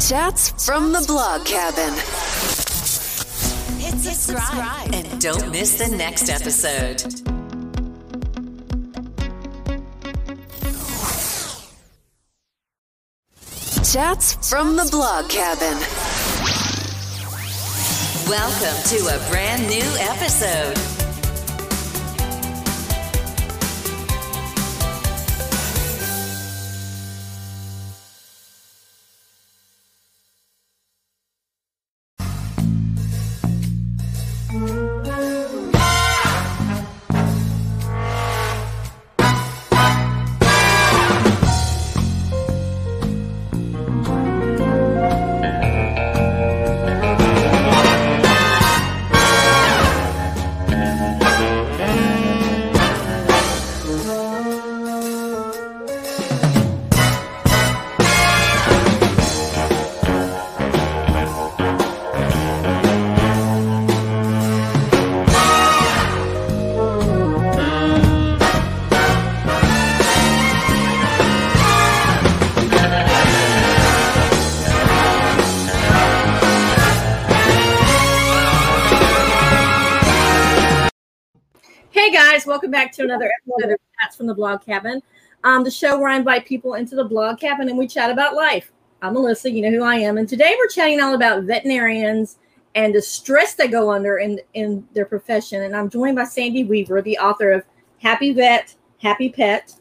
Chats from the blog cabin. Hit subscribe and don't miss the next episode. Chats from the blog cabin. Welcome to a brand new episode. Welcome back to another episode of Chats from the Blog Cabin, um, the show where I invite people into the blog cabin and we chat about life. I'm Melissa, you know who I am, and today we're chatting all about veterinarians and the stress they go under in in their profession. And I'm joined by Sandy Weaver, the author of Happy Vet, Happy Pet.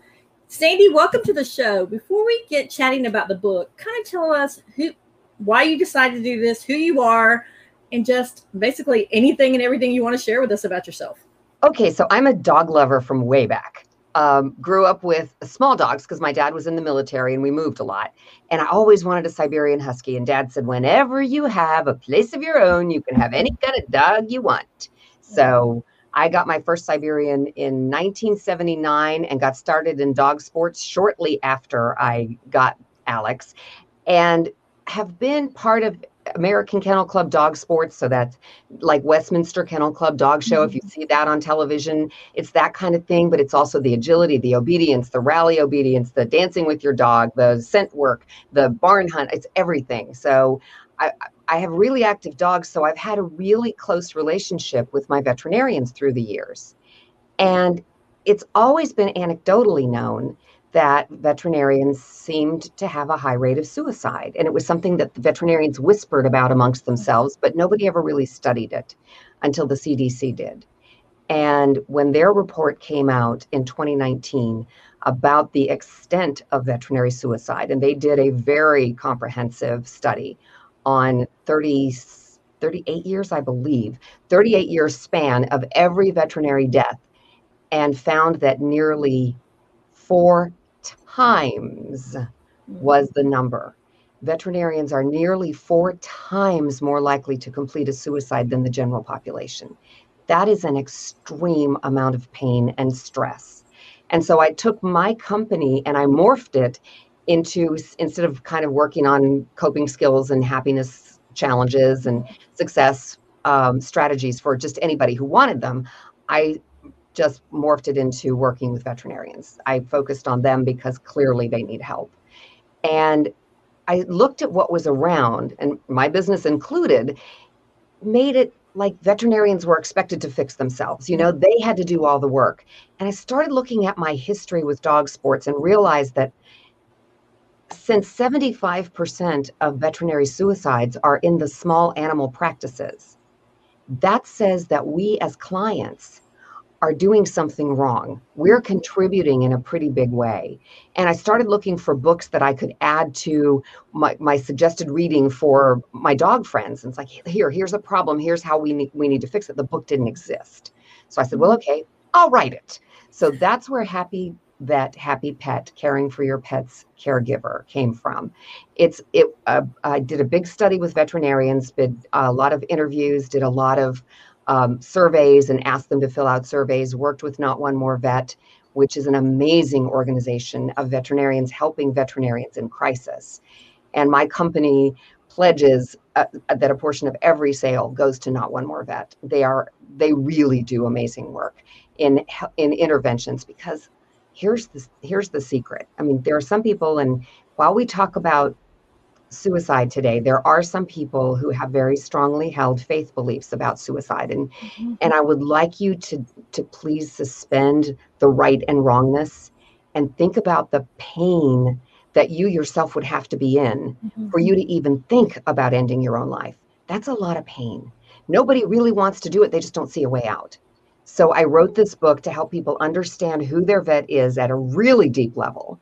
Sandy, welcome to the show. Before we get chatting about the book, kind of tell us who, why you decided to do this, who you are, and just basically anything and everything you want to share with us about yourself. Okay, so I'm a dog lover from way back. Um, grew up with small dogs because my dad was in the military and we moved a lot. And I always wanted a Siberian Husky. And dad said, whenever you have a place of your own, you can have any kind of dog you want. So I got my first Siberian in 1979 and got started in dog sports shortly after I got Alex and have been part of American Kennel Club Dog Sports. So that's like Westminster Kennel Club Dog Show. If you mm-hmm. see that on television, it's that kind of thing, but it's also the agility, the obedience, the rally obedience, the dancing with your dog, the scent work, the barn hunt. It's everything. So I, I have really active dogs. So I've had a really close relationship with my veterinarians through the years. And it's always been anecdotally known that veterinarians seemed to have a high rate of suicide. And it was something that the veterinarians whispered about amongst themselves, but nobody ever really studied it until the CDC did. And when their report came out in 2019 about the extent of veterinary suicide, and they did a very comprehensive study on 30, 38 years, I believe, 38 year span of every veterinary death, and found that nearly four times was the number. Veterinarians are nearly four times more likely to complete a suicide than the general population. That is an extreme amount of pain and stress. And so I took my company and I morphed it into instead of kind of working on coping skills and happiness challenges and success um, strategies for just anybody who wanted them, I just morphed it into working with veterinarians. I focused on them because clearly they need help. And I looked at what was around, and my business included, made it like veterinarians were expected to fix themselves. You know, they had to do all the work. And I started looking at my history with dog sports and realized that since 75% of veterinary suicides are in the small animal practices, that says that we as clients are doing something wrong. We're contributing in a pretty big way. And I started looking for books that I could add to my, my suggested reading for my dog friends. And it's like, here, here's a problem. Here's how we need, we need to fix it. The book didn't exist. So I said, well, okay, I'll write it. So that's where Happy Vet, Happy Pet, caring for your pet's caregiver came from. It's it. Uh, I did a big study with veterinarians, did a lot of interviews, did a lot of um, surveys and asked them to fill out surveys, worked with Not One More Vet, which is an amazing organization of veterinarians helping veterinarians in crisis. And my company pledges uh, that a portion of every sale goes to Not One More Vet. They are they really do amazing work in in interventions because here's the here's the secret. I mean, there are some people, and while we talk about suicide today, there are some people who have very strongly held faith beliefs about suicide. And mm-hmm. and I would like you to to please suspend the right and wrongness and think about the pain that you yourself would have to be in mm-hmm. for you to even think about ending your own life. That's a lot of pain. Nobody really wants to do it, they just don't see a way out. So I wrote this book to help people understand who their vet is at a really deep level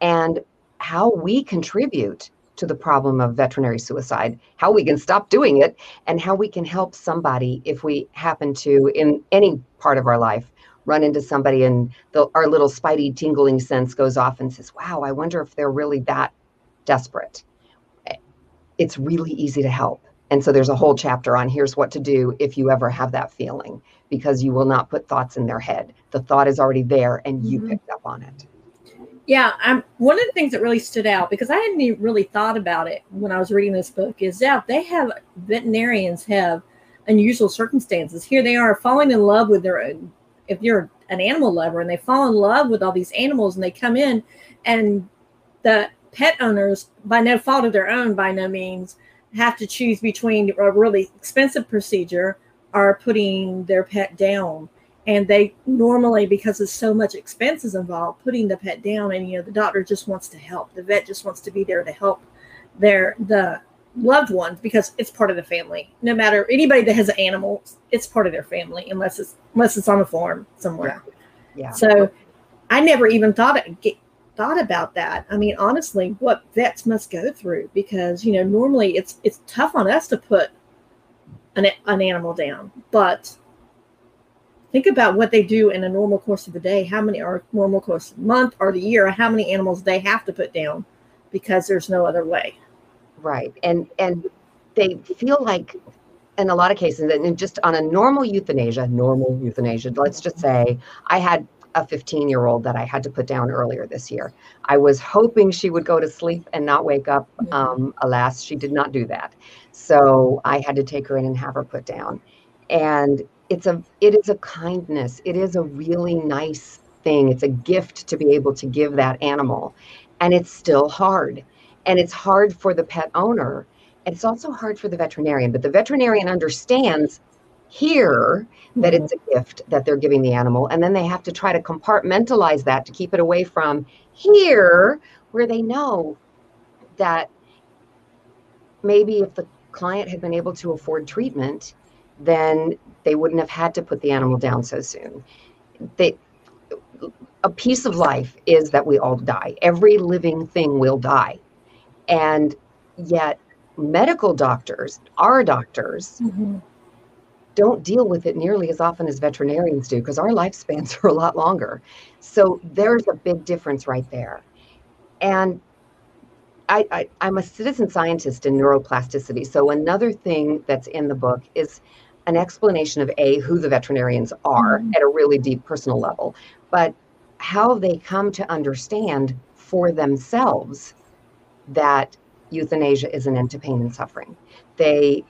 and how we contribute to the problem of veterinary suicide, how we can stop doing it, and how we can help somebody if we happen to, in any part of our life, run into somebody and the, our little spidey tingling sense goes off and says, wow, I wonder if they're really that desperate. It's really easy to help. And so there's a whole chapter on here's what to do if you ever have that feeling, because you will not put thoughts in their head. The thought is already there and you mm-hmm. picked up on it. Yeah, I'm one of the things that really stood out because I hadn't even really thought about it when I was reading this book is that they have veterinarians have unusual circumstances. Here they are falling in love with their own if you're an animal lover and they fall in love with all these animals and they come in and the pet owners by no fault of their own by no means have to choose between a really expensive procedure or putting their pet down and they normally because there's so much expenses involved putting the pet down and you know the doctor just wants to help the vet just wants to be there to help their the loved ones because it's part of the family. No matter anybody that has an animal, it's part of their family unless it's unless it's on a farm somewhere. Yeah. yeah. So I never even thought it, get, thought about that. I mean, honestly, what vets must go through because you know normally it's it's tough on us to put an an animal down, but think about what they do in a normal course of the day. How many are normal course of the month or the year? How many animals they have to put down because there's no other way. Right. And and they feel like in a lot of cases, and just on a normal euthanasia, normal euthanasia, let's just say I had a 15 year old that I had to put down earlier this year. I was hoping she would go to sleep and not wake up. Mm-hmm. Um, alas, she did not do that. So I had to take her in and have her put down. And it's a it is a kindness. It is a really nice thing. It's a gift to be able to give that animal. And it's still hard and it's hard for the pet owner and it's also hard for the veterinarian but the veterinarian understands here that it's a gift that they're giving the animal and then they have to try to compartmentalize that to keep it away from here where they know that maybe if the client had been able to afford treatment then they wouldn't have had to put the animal down so soon they a piece of life is that we all die every living thing will die and yet, medical doctors, our doctors, mm-hmm. don't deal with it nearly as often as veterinarians do because our lifespans are a lot longer. So there's a big difference right there. And I, I, I'm a citizen scientist in neuroplasticity. So another thing that's in the book is an explanation of A, who the veterinarians are mm-hmm. at a really deep personal level, but how they come to understand for themselves that euthanasia is an end to pain and suffering. They,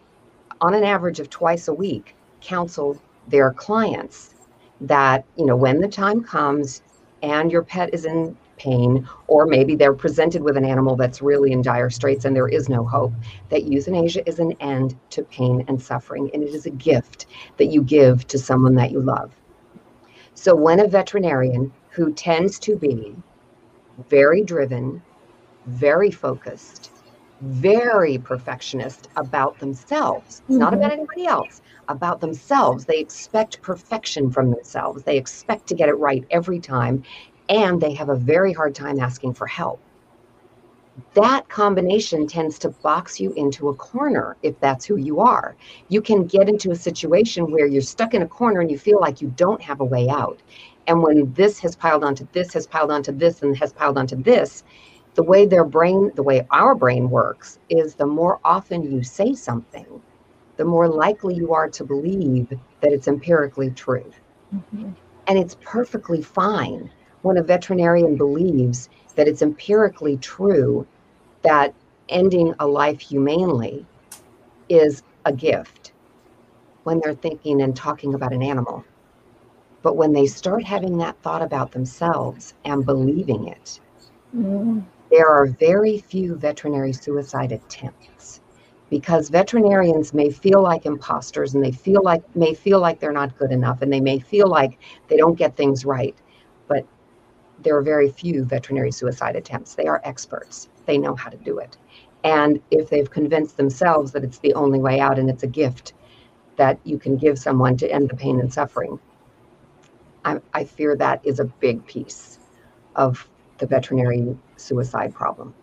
on an average of twice a week, counsel their clients that, you know, when the time comes and your pet is in pain, or maybe they're presented with an animal that's really in dire straits and there is no hope, that euthanasia is an end to pain and suffering. And it is a gift that you give to someone that you love. So when a veterinarian who tends to be very driven, very focused, very perfectionist about themselves, mm-hmm. not about anybody else, about themselves. They expect perfection from themselves. They expect to get it right every time, and they have a very hard time asking for help. That combination tends to box you into a corner if that's who you are. You can get into a situation where you're stuck in a corner and you feel like you don't have a way out. And when this has piled onto this, has piled onto this, and has piled onto this, the way their brain, the way our brain works, is the more often you say something, the more likely you are to believe that it's empirically true. Mm-hmm. And it's perfectly fine when a veterinarian believes that it's empirically true that ending a life humanely is a gift when they're thinking and talking about an animal. But when they start having that thought about themselves and believing it, mm there are very few veterinary suicide attempts because veterinarians may feel like imposters and they feel like may feel like they're not good enough and they may feel like they don't get things right there are very few veterinary suicide attempts. They are experts. They know how to do it. And if they've convinced themselves that it's the only way out and it's a gift that you can give someone to end the pain and suffering I, I fear that is a big piece of the veterinary suicide problem.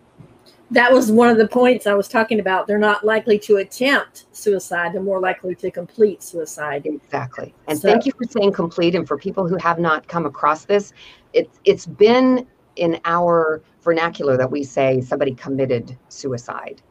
That was one of the points I was talking about. They're not likely to attempt suicide, they're more likely to complete suicide. Exactly. And so, thank you for saying complete. And for people who have not come across this, it, it's been in our vernacular that we say somebody committed suicide.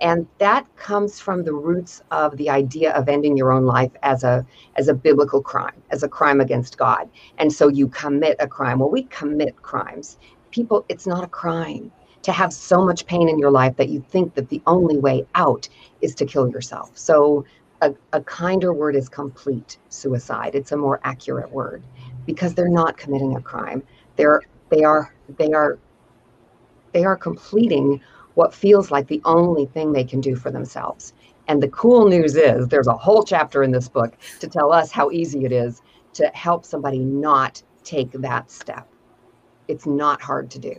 And that comes from the roots of the idea of ending your own life as a as a biblical crime, as a crime against God. And so you commit a crime. Well, we commit crimes people, it's not a crime to have so much pain in your life that you think that the only way out is to kill yourself. So a, a kinder word is complete suicide. It's a more accurate word because they're not committing a crime. They're they are they are they are completing what feels like the only thing they can do for themselves. And the cool news is there's a whole chapter in this book to tell us how easy it is to help somebody not take that step it's not hard to do.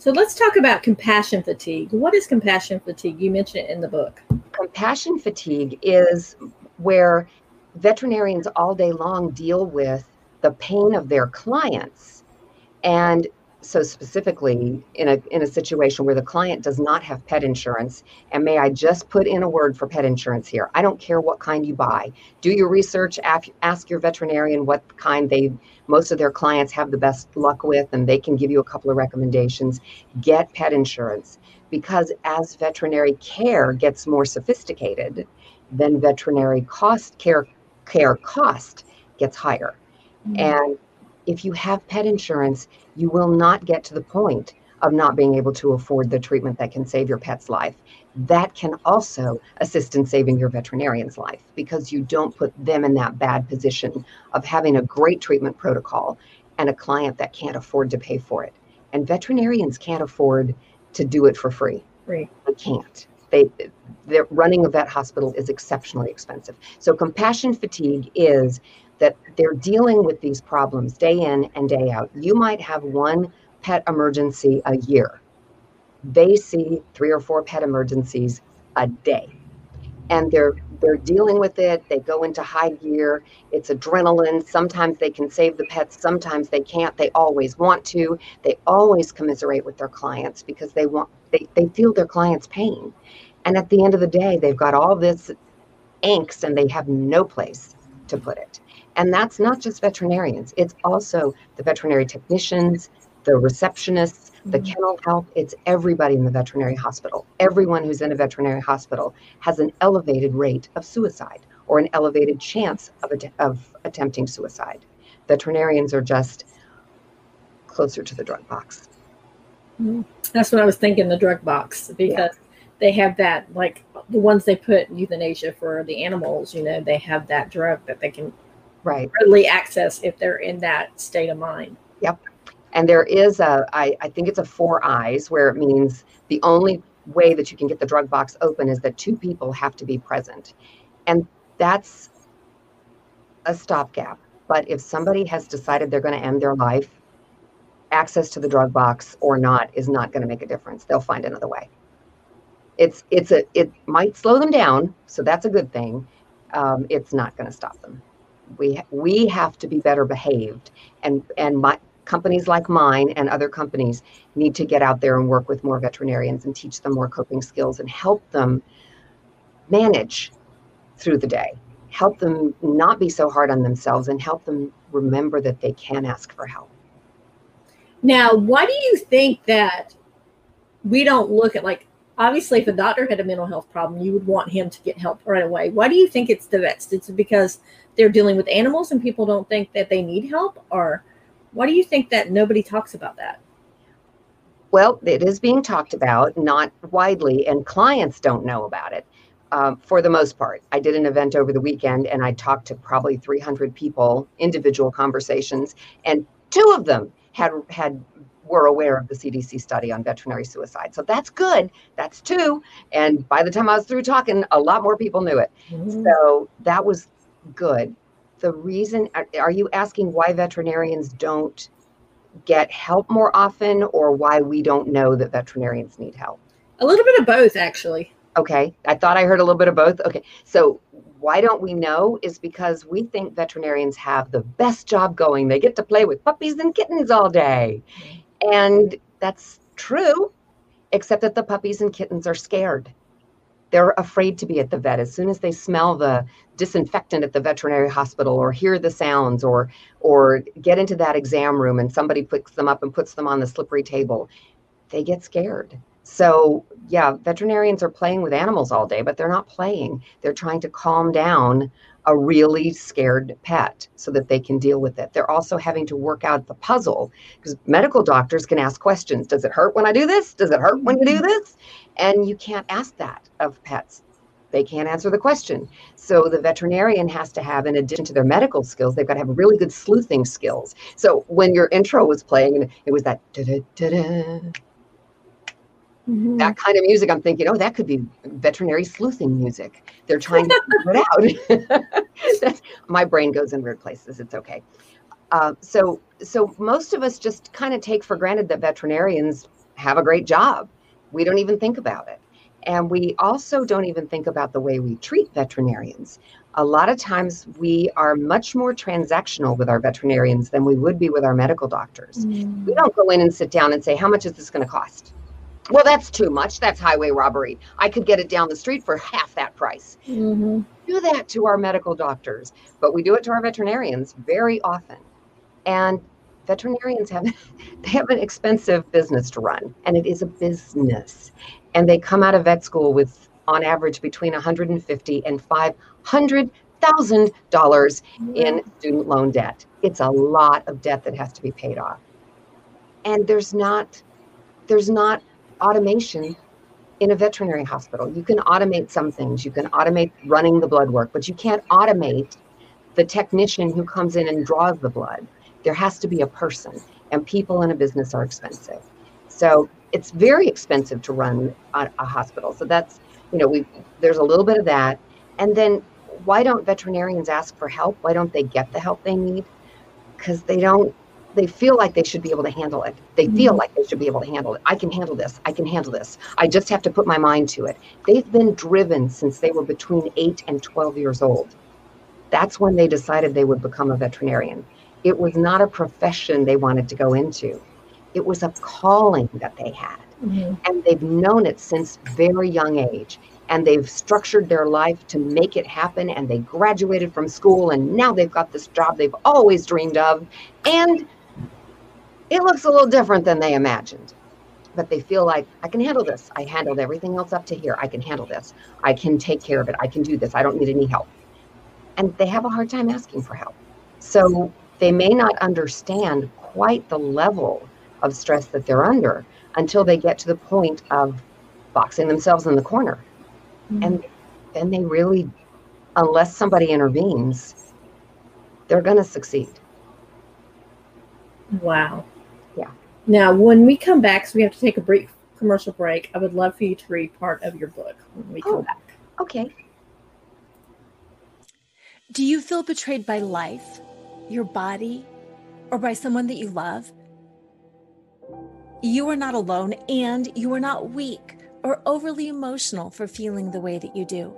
So let's talk about compassion fatigue. What is compassion fatigue? You mentioned it in the book. Compassion fatigue is where veterinarians all day long deal with the pain of their clients and so specifically in a in a situation where the client does not have pet insurance and may i just put in a word for pet insurance here? I don't care what kind you buy. Do your research ask your veterinarian what kind they most of their clients have the best luck with and they can give you a couple of recommendations. Get pet insurance because as veterinary care gets more sophisticated then veterinary cost care care cost gets higher. Mm-hmm. and if you have pet insurance, you will not get to the point of not being able to afford the treatment that can save your pet's life. That can also assist in saving your veterinarian's life because you don't put them in that bad position of having a great treatment protocol and a client that can't afford to pay for it. And veterinarians can't afford to do it for free. Right. They can't. They, the running a vet hospital is exceptionally expensive. So compassion fatigue is that they're dealing with these problems day in and day out. You might have one pet emergency a year. They see three or four pet emergencies a day. And they're they're dealing with it. They go into high gear. It's adrenaline. Sometimes they can save the pets, sometimes they can't. They always want to. They always commiserate with their clients because they want they, they feel their clients' pain. And at the end of the day, they've got all this angst and they have no place to put it. And that's not just veterinarians, it's also the veterinary technicians, the receptionists, the mm-hmm. kennel help. It's everybody in the veterinary hospital. Everyone who's in a veterinary hospital has an elevated rate of suicide or an elevated chance of, of attempting suicide. Veterinarians are just closer to the drug box. Mm-hmm. That's what I was thinking the drug box because yeah. they have that, like the ones they put euthanasia for the animals, you know, they have that drug that they can right. readily access if they're in that state of mind. Yep. And there is a I, I think it's a four eyes where it means the only way that you can get the drug box open is that two people have to be present. And that's a stopgap. But if somebody has decided they're going to end their life access to the drug box or not is not going to make a difference. They'll find another way. It's it's a it might slow them down so that's a good thing. Um, it's not going to stop them we we have to be better behaved. And and my companies like mine and other companies need to get out there and work with more veterinarians and teach them more coping skills and help them manage through the day. Help them not be so hard on themselves and help them remember that they can ask for help. Now why do you think that we don't look at like obviously if a doctor had a mental health problem you would want him to get help right away. Why do you think it's the vets? It's because they're dealing with animals and people don't think that they need help or why do you think that nobody talks about that well it is being talked about not widely and clients don't know about it um, for the most part i did an event over the weekend and i talked to probably 300 people individual conversations and two of them had had were aware of the CDC study on veterinary suicide. So that's good. That's two. And by the time I was through talking, a lot more people knew it. Mm-hmm. So that was good. The reason, are, you asking why veterinarians don't get help more often or why we don't know that veterinarians need help? A little bit of both, actually. Okay. I thought I heard a little bit of both. Okay. So why don't we know is because we think veterinarians have the best job going. They get to play with puppies and kittens all day. And that's true, except that the puppies and kittens are scared. They're afraid to be at the vet as soon as they smell the disinfectant at the veterinary hospital or hear the sounds or or get into that exam room and somebody picks them up and puts them on the slippery table. They get scared. So, yeah, veterinarians are playing with animals all day, but they're not playing. They're trying to calm down a really scared pet so that they can deal with it. They're also having to work out the puzzle because medical doctors can ask questions. Does it hurt when I do this? Does it hurt when you do mm-hmm. this? And you can't ask that of pets. They can't answer the question. So the veterinarian has to have, in addition to their medical skills, they've got to have really good sleuthing skills. So when your intro was playing and it was that da da da da Mm-hmm. That kind of music, I'm thinking, oh, that could be veterinary sleuthing music. They're trying to figure it out. my brain goes in weird places. It's okay. Uh, so, so most of us just kind of take for granted that veterinarians have a great job. We don't even think about it. And we also don't even think about the way we treat veterinarians. A lot of times we are much more transactional with our veterinarians than we would be with our medical doctors. Mm. We don't go in and sit down and say, how much is this going to cost? Well, that's too much. That's highway robbery. I could get it down the street for half that price. Mm-hmm. Do that to our medical doctors, but we do it to our veterinarians very often. And veterinarians have they have an expensive business to run, and it is a business. And they come out of vet school with, on average, between 150 and 500 thousand dollars in student loan debt. It's a lot of debt that has to be paid off. And there's not there's not automation in a veterinary hospital. You can automate some things. You can automate running the blood work, but you can't automate the technician who comes in and draws the blood. There has to be a person, and people in a business are expensive. So it's very expensive to run a, a hospital. So that's, you know, we there's a little bit of that. And then why don't veterinarians ask for help? Why don't they get the help they need? Because they don't they feel like they should be able to handle it. They mm-hmm. feel like they should be able to handle it. I can handle this. I can handle this. I just have to put my mind to it. They've been driven since they were between 8 and 12 years old. That's when they decided they would become a veterinarian. It was not a profession they wanted to go into. It was a calling that they had. Mm-hmm. And they've known it since very young age and they've structured their life to make it happen and they graduated from school and now they've got this job they've always dreamed of and it looks a little different than they imagined. But they feel like, I can handle this. I handled everything else up to here. I can handle this. I can take care of it. I can do this. I don't need any help. And they have a hard time asking for help. So they may not understand quite the level of stress that they're under until they get to the point of boxing themselves in the corner. Mm-hmm. And then they really, unless somebody intervenes, they're going to succeed. Wow. Now, when we come back, so we have to take a brief commercial break, I would love for you to read part of your book when we come oh, back. Okay. Do you feel betrayed by life, your body, or by someone that you love? You are not alone and you are not weak or overly emotional for feeling the way that you do.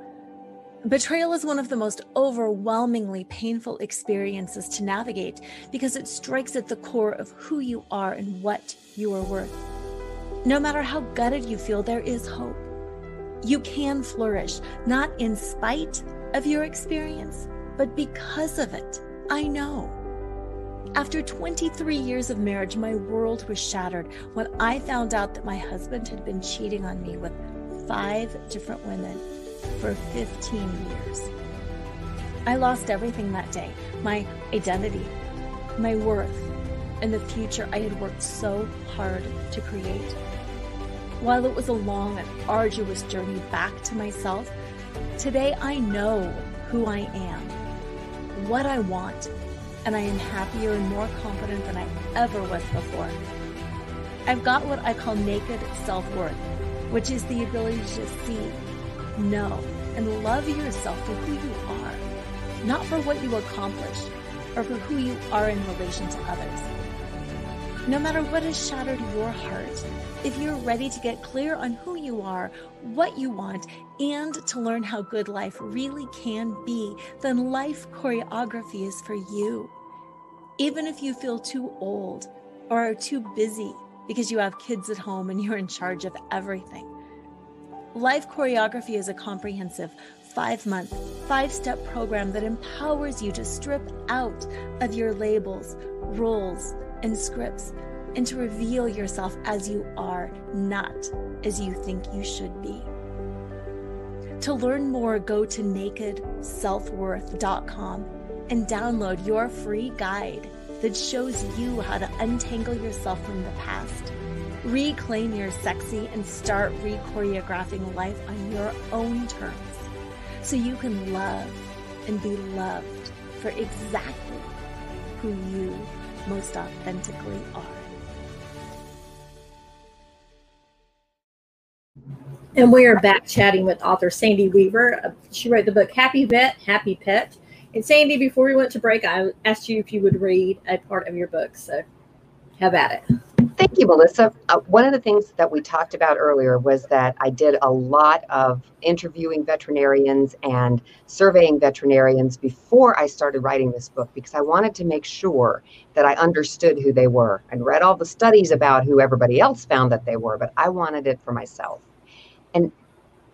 Betrayal is one of the most overwhelmingly painful experiences to navigate because it strikes at the core of who you are and what you are worth. No matter how gutted you feel, there is hope. You can flourish, not in spite of your experience, but because of it. I know. After 23 years of marriage, my world was shattered when I found out that my husband had been cheating on me with five different women for 15 years. I lost everything that day my identity, my worth, and the future I had worked so hard to create. While it was a long and arduous journey back to myself, today I know who I am, what I want, and I am happier and more confident than I ever was before. I've got what I call naked self worth, which is the ability to see, know, and love yourself for who you are, not for what you accomplish or for who you are in relation to others. No matter what has shattered your heart, if you're ready to get clear on who you are, what you want, and to learn how good life really can be, then life choreography is for you. Even if you feel too old or are too busy because you have kids at home and you're in charge of everything. Life choreography is a comprehensive five month, five step program that empowers you to strip out of your labels, roles, and scripts and to reveal yourself as you are, not as you think you should be. To learn more, go to nakedselfworth.com and download your free guide that shows you how to untangle yourself from the past, reclaim your sexy, and start re-choreographing life on your own terms so you can love and be loved for exactly who you most authentically are. And we are back chatting with author Sandy Weaver. She wrote the book Happy Vet, Happy Pet. And Sandy, before we went to break, I asked you if you would read a part of your book. So, have at it. Thank you, Melissa. Uh, one of the things that we talked about earlier was that I did a lot of interviewing veterinarians and surveying veterinarians before I started writing this book because I wanted to make sure that I understood who they were. and read all the studies about who everybody else found that they were, but I wanted it for myself. And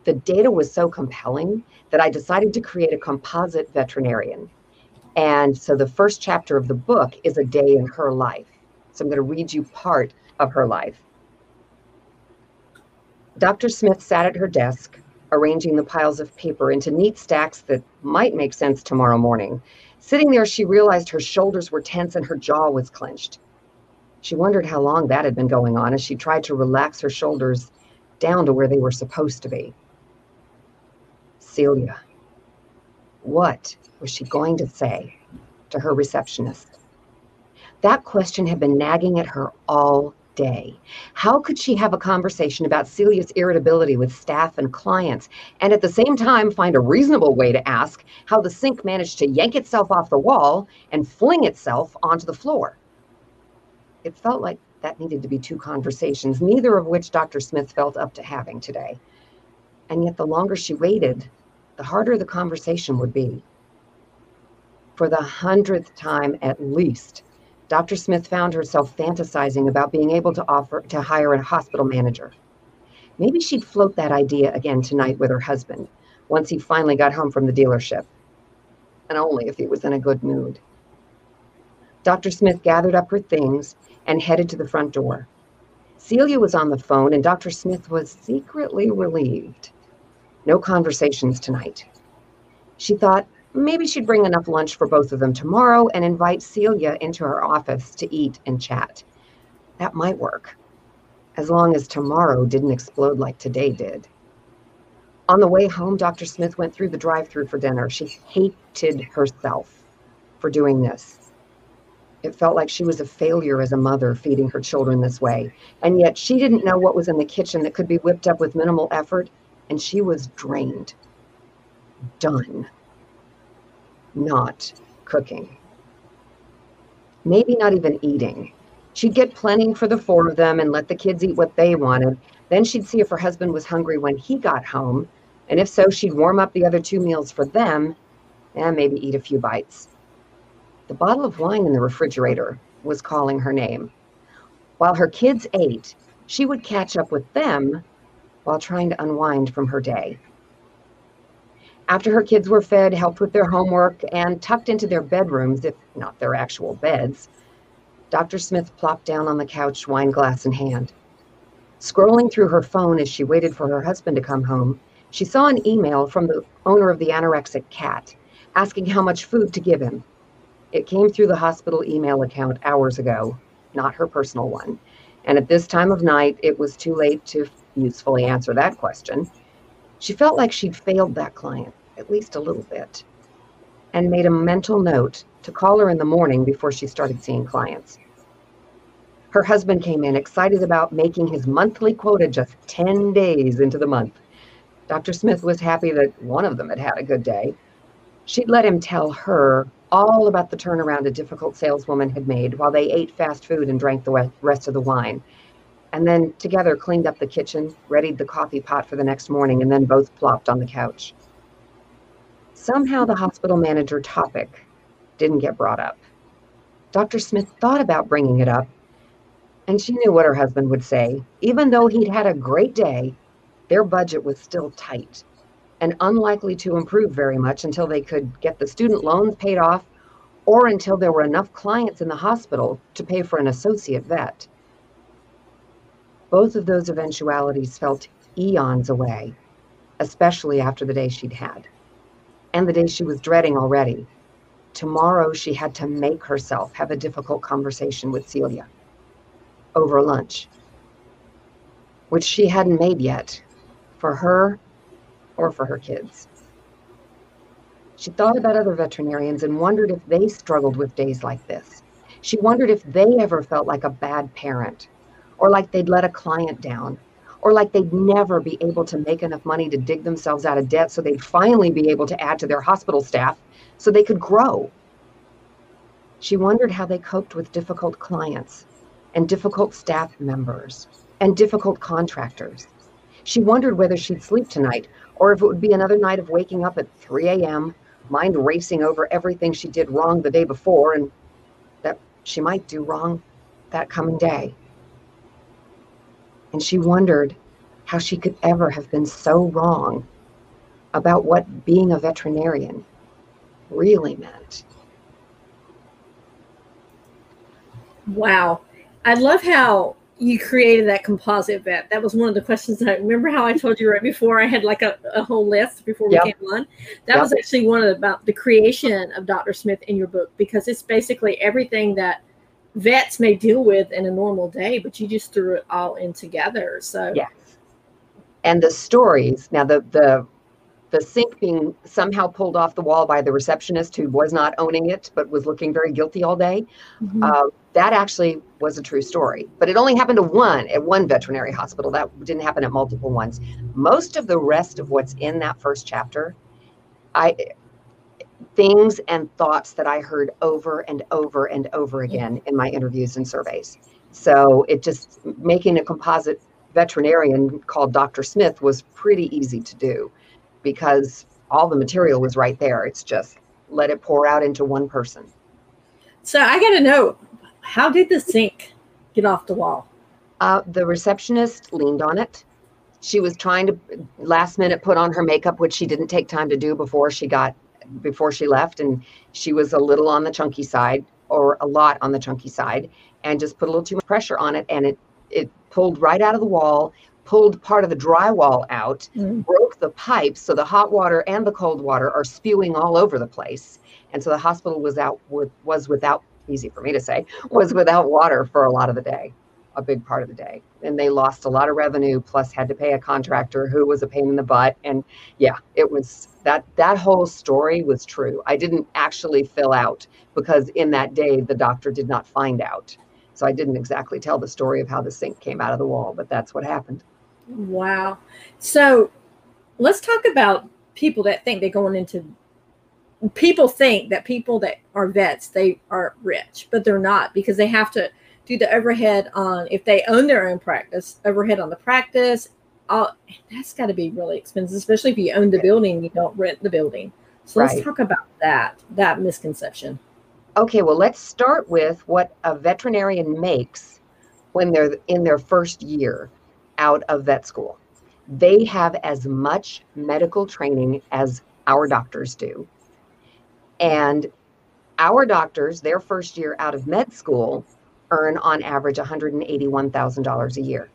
the data was so compelling that I decided to create a composite veterinarian. And so the first chapter of the book is a day in her life. So I'm going to read you part of her life. Dr. Smith sat at her desk, arranging the piles of paper into neat stacks that might make sense tomorrow morning. Sitting there, she realized her shoulders were tense and her jaw was clenched. She wondered how long that had been going on as she tried to relax her shoulders down to where they were supposed to be. Celia. What was she going to say to her receptionist? That question had been nagging at her all day. How could she have a conversation about Celia's irritability with staff and clients and at the same time find a reasonable way to ask how the sink managed to yank itself off the wall and fling itself onto the floor? It felt like that needed to be two conversations, neither of which Dr. Smith felt up to having today. And yet, the longer she waited, the harder the conversation would be. For the hundredth time at least, Dr. Smith found herself fantasizing about being able to offer to hire a hospital manager. Maybe she'd float that idea again tonight with her husband once he finally got home from the dealership. And only if he was in a good mood. Dr. Smith gathered up her things and headed to the front door. Celia was on the phone, and Dr. Smith was secretly relieved. No conversations tonight. She thought maybe she'd bring enough lunch for both of them tomorrow and invite Celia into her office to eat and chat. That might work, as long as tomorrow didn't explode like today did. On the way home, Dr. Smith went through the drive through for dinner. She hated herself for doing this. It felt like she was a failure as a mother feeding her children this way. And yet she didn't know what was in the kitchen that could be whipped up with minimal effort. And she was drained, done, not cooking. Maybe not even eating. She'd get plenty for the four of them and let the kids eat what they wanted. Then she'd see if her husband was hungry when he got home. And if so, she'd warm up the other two meals for them and maybe eat a few bites. The bottle of wine in the refrigerator was calling her name. While her kids ate, she would catch up with them while trying to unwind from her day. After her kids were fed, helped with their homework, and tucked into their bedrooms, if not their actual beds, Dr. Smith plopped down on the couch, wine glass in hand. Scrolling through her phone as she waited for her husband to come home, she saw an email from the owner of the anorexic cat asking how much food to give him. It came through the hospital email account hours ago, not her personal one. And at this time of night, it was too late to usefully answer that question. She felt like she'd failed that client, at least a little bit, and made a mental note to call her in the morning before she started seeing clients. Her husband came in excited about making his monthly quota just 10 days into the month. Dr. Smith was happy that one of them had had a good day. She'd let him tell her all about the turnaround a difficult saleswoman had made while they ate fast food and drank the rest of the wine. And then together cleaned up the kitchen, readied the coffee pot for the next morning, and then both plopped on the couch. Somehow the hospital manager topic didn't get brought up. Dr. Smith thought about bringing it up, and she knew what her husband would say. Even though he'd had a great day, their budget was still tight and unlikely to improve very much until they could get the student loans paid off or until there were enough clients in the hospital to pay for an associate vet. Both of those eventualities felt eons away, especially after the day she'd had, and the day she was dreading already. Tomorrow, she had to make herself have a difficult conversation with Celia over lunch, which she hadn't made yet for her or for her kids. She thought about other veterinarians and wondered if they struggled with days like this. She wondered if they ever felt like a bad parent, or like they'd let a client down, or like they'd never be able to make enough money to dig themselves out of debt so they'd finally be able to add to their hospital staff so they could grow. She wondered how they coped with difficult clients and difficult staff members and difficult contractors. She wondered whether she'd sleep tonight or if it would be another night of waking up at 3 a.m., mind racing over everything she did wrong the day before and that she might do wrong that coming day. And she wondered how she could ever have been so wrong about what being a veterinarian really meant. Wow. I love how you created that composite vet. That was one of the questions that I remember how I told you right before I had like a, a whole list before we yep. came on. That yep. was actually one of the, about the creation of Dr. Smith in your book because it's basically everything that vets may deal with in a normal day, but you just threw it all in together. So yes. And the stories now the the the sink being somehow pulled off the wall by the receptionist who was not owning it but was looking very guilty all day. Mm-hmm. Uh, that actually was a true story, but it only happened to one at one veterinary hospital. That didn't happen at multiple ones. Most of the rest of what's in that first chapter, I things and thoughts that I heard over and over and over again in my interviews and surveys. So it just making a composite veterinarian called Dr. Smith was pretty easy to do because all the material was right there. It's just let it pour out into one person. So I got to know how did the sink get off the wall? Uh, the receptionist leaned on it. She was trying to last minute put on her makeup, which she didn't take time to do before she got before she left, and she was a little on the chunky side or a lot on the chunky side, and just put a little too much pressure on it, and it it pulled right out of the wall, pulled part of the drywall out, mm. broke the pipes. So the hot water and the cold water are spewing all over the place. And so the hospital was out with, was without, easy for me to say, was without water for a lot of the day, a big part of the day. And they lost a lot of revenue, plus had to pay a contractor who was a pain in the butt. And yeah, it was that that whole story was true. I didn't actually fill out because in that day the doctor did not find out. So I didn't exactly tell the story of how the sink came out of the wall, but that's what happened. Wow. So let's talk about people that think they're going into people think that people that are vets they are rich but they're not because they have to do the overhead on if they own their own practice overhead on the practice all, that's got to be really expensive especially if you own the building you don't rent the building so right. let's talk about that that misconception okay well let's start with what a veterinarian makes when they're in their first year out of vet school. They have as much medical training as our doctors do. And our doctors, their first year out of med school, earn on average $181,000 a year.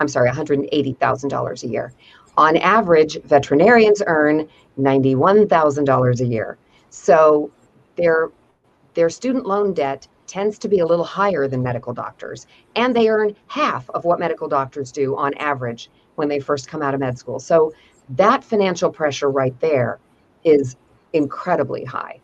I'm sorry, $180,000 a year. On average, veterinarians earn $91,000 a year. So their their student loan debt tends to be a little higher than medical doctors, and they earn half of what medical doctors do on average when they first come out of med school. So that financial pressure right there is incredibly high.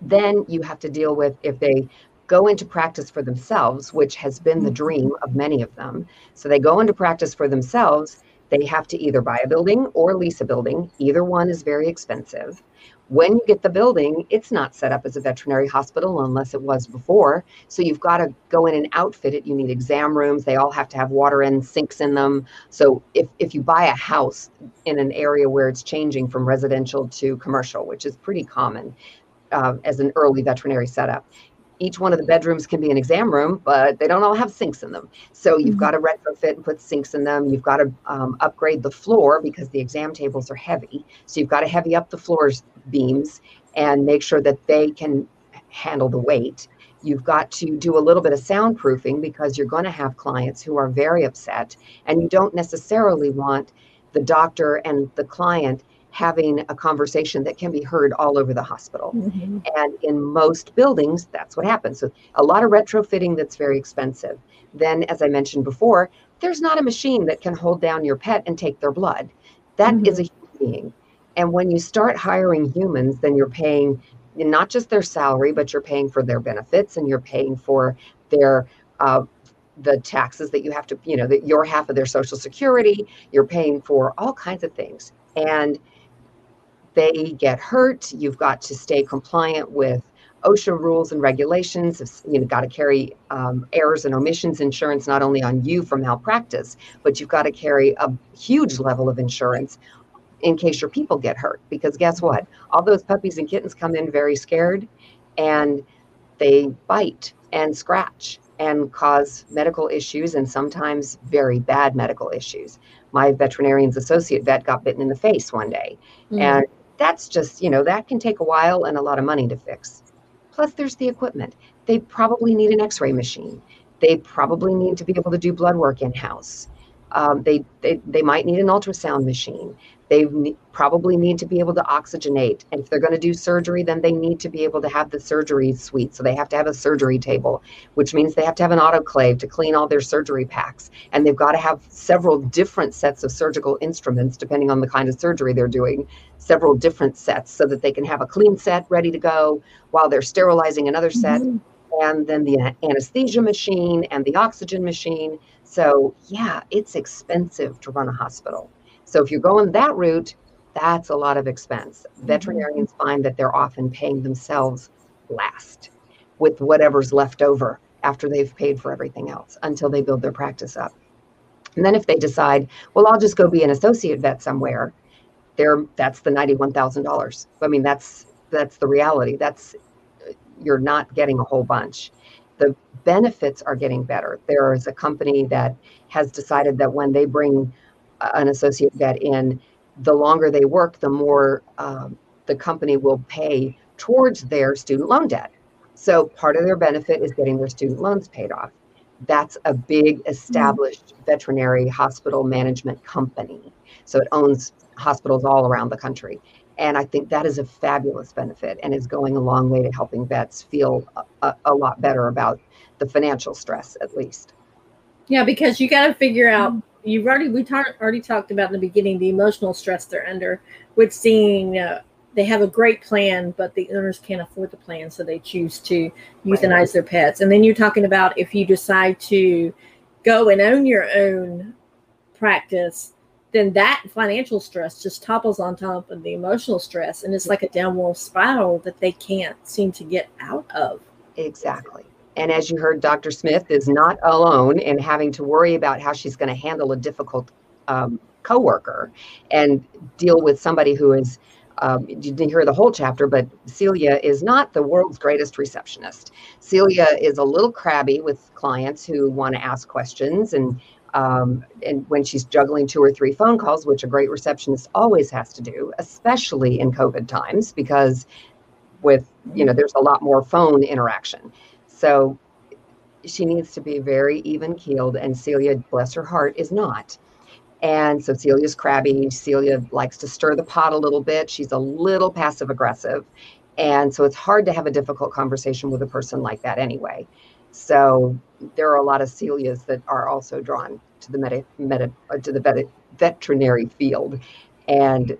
Then you have to deal with if they go into practice for themselves, which has been the dream of many of them. So they go into practice for themselves. They have to either buy a building or lease a building. Either one is very expensive. When you get the building, it's not set up as a veterinary hospital unless it was before. So you've got to go in and outfit it. You need exam rooms. They all have to have water and sinks in them. So if, if you buy a house in an area where it's changing from residential to commercial, which is pretty common uh, as an early veterinary setup, each one of the bedrooms can be an exam room, but they don't all have sinks in them. So you've mm-hmm. got to retrofit and put sinks in them. You've got to um, upgrade the floor because the exam tables are heavy. So you've got to heavy up the floors beams and make sure that they can handle the weight. You've got to do a little bit of soundproofing because you're going to have clients who are very upset, and you don't necessarily want the doctor and the client having a conversation that can be heard all over the hospital. Mm-hmm. And in most buildings, that's what happens. So a lot of retrofitting that's very expensive. Then, as I mentioned before, there's not a machine that can hold down your pet and take their blood. That mm-hmm. is a human being. And when you start hiring humans, then you're paying not just their salary, but you're paying for their benefits and you're paying for their uh, the taxes that you have to, you know, that your half of their social security, you're paying for all kinds of things. And they get hurt, you've got to stay compliant with OSHA rules and regulations. You know, got to carry um, errors and omissions insurance not only on you for malpractice, but you've got to carry a huge level of insurance in case your people get hurt. Because guess what? All those puppies and kittens come in very scared, and they bite and scratch and cause medical issues and sometimes very bad medical issues. My veterinarian's associate vet got bitten in the face one day, mm. and that's just, you know, that can take a while and a lot of money to fix. Plus, there's the equipment. They probably need an x ray machine. They probably need to be able to do blood work in house. Um, they, they, they might need an ultrasound machine. They ne- probably need to be able to oxygenate. And if they're going to do surgery, then they need to be able to have the surgery suite. So they have to have a surgery table, which means they have to have an autoclave to clean all their surgery packs. And they've got to have several different sets of surgical instruments, depending on the kind of surgery they're doing, several different sets so that they can have a clean set ready to go while they're sterilizing another set. Mm-hmm. And then the anesthesia machine and the oxygen machine. So, yeah, it's expensive to run a hospital. So if you're going that route, that's a lot of expense. Mm-hmm. Veterinarians find that they're often paying themselves last with whatever's left over after they've paid for everything else until they build their practice up. And then if they decide, well, I'll just go be an associate vet somewhere, there that's the $91,000. I mean, that's that's the reality. That's you're not getting a whole bunch. The benefits are getting better. There is a company that has decided that when they bring an associate vet in, the longer they work, the more um, the company will pay towards their student loan debt. So part of their benefit is getting their student loans paid off. That's a big established mm-hmm. veterinary hospital management company. So it owns hospitals all around the country. And I think that is a fabulous benefit and is going a long way to helping vets feel a, a lot better about the financial stress, at least. Yeah, because you got to figure out mm-hmm you've already we tar- already talked about in the beginning the emotional stress they're under with seeing uh, they have a great plan but the owners can't afford the plan so they choose to euthanize right. their pets. And then you're talking about if you decide to go and own your own practice then that financial stress just topples on top of the emotional stress and it's like a downward spiral that they can't seem to get out of. Exactly and as you heard, Dr. Smith is not alone in having to worry about how she's going to handle a difficult um, coworker and deal with somebody who is. Um, you didn't hear the whole chapter, but Celia is not the world's greatest receptionist. Celia is a little crabby with clients who want to ask questions, and um, and when she's juggling two or three phone calls, which a great receptionist always has to do, especially in COVID times, because with you know there's a lot more phone interaction. So she needs to be very even keeled, and Celia, bless her heart, is not. And so Celia's crabby. Celia likes to stir the pot a little bit. She's a little passive aggressive. And so it's hard to have a difficult conversation with a person like that anyway. So there are a lot of Celias that are also drawn to the meta, uh, to the vet, veterinary field. And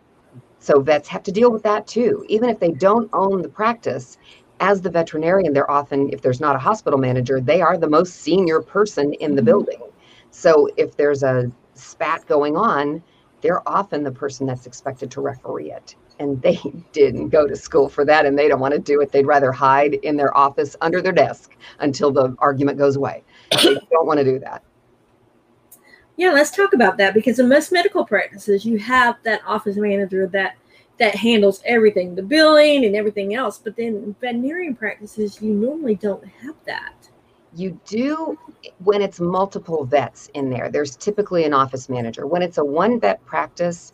so vets have to deal with that too. Even if they don't own the practice, as the veterinarian, they're often, if there's not a hospital manager, they are the most senior person in the Mhm. building. So if there's a spat going on, they're often the person that's expected to referee it. And they didn't go to school for that and they don't want to do it. They'd rather hide in their office under their desk until the argument goes away. They don't want to do that. Yeah, let's talk about that because in most medical practices, you have that office manager that that handles everything, the billing and everything else. But then in veterinarian practices, you normally don't have that. You do when it's multiple vets in there. There's typically an office manager. When it's a one vet practice,